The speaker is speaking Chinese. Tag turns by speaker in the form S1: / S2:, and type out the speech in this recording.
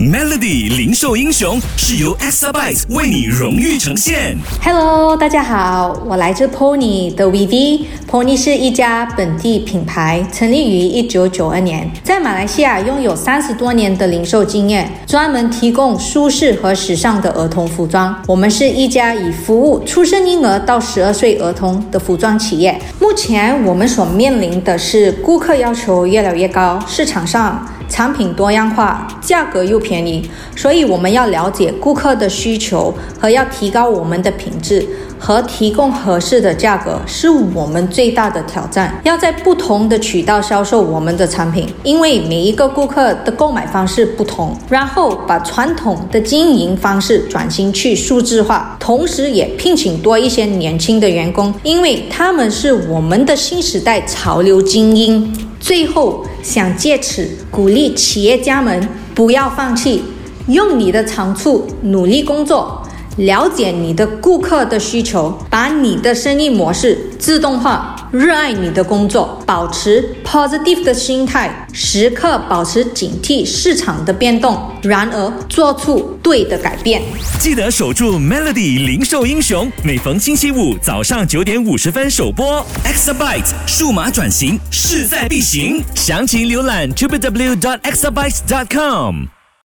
S1: Melody 零售英雄是由 Exabyte 为你荣誉呈现。
S2: Hello，大家好，我来自 Pony 的 VV。Pony 是一家本地品牌，成立于一九九二年，在马来西亚拥有三十多年的零售经验，专门提供舒适和时尚的儿童服装。我们是一家以服务出生婴儿到十二岁儿童的服装企业。目前我们所面临的是顾客要求越来越高，市场上产品多样化，价格又便宜，所以我们要了解顾客的需求和要提高我们的品质和提供合适的价格，是我们最大的挑战。要在不同的渠道销售我们的产品，因为每一个顾客的购买方式不同，然后把传统的经营方式转型去数字化，同时也聘请多一些年轻的员工，因为他们是我们的新时代潮流精英。最后，想借此鼓励企业家们不要放弃，用你的长处努力工作，了解你的顾客的需求，把你的生意模式自动化，热爱你的工作，保持 positive 的心态，时刻保持警惕市场的变动，然而做出对的改变。
S1: 记得守住 Melody 零售英雄，每逢星期五早上九点五十分首播。Exabyte 数码转型势在必行，详情浏览 www.exabyte.com。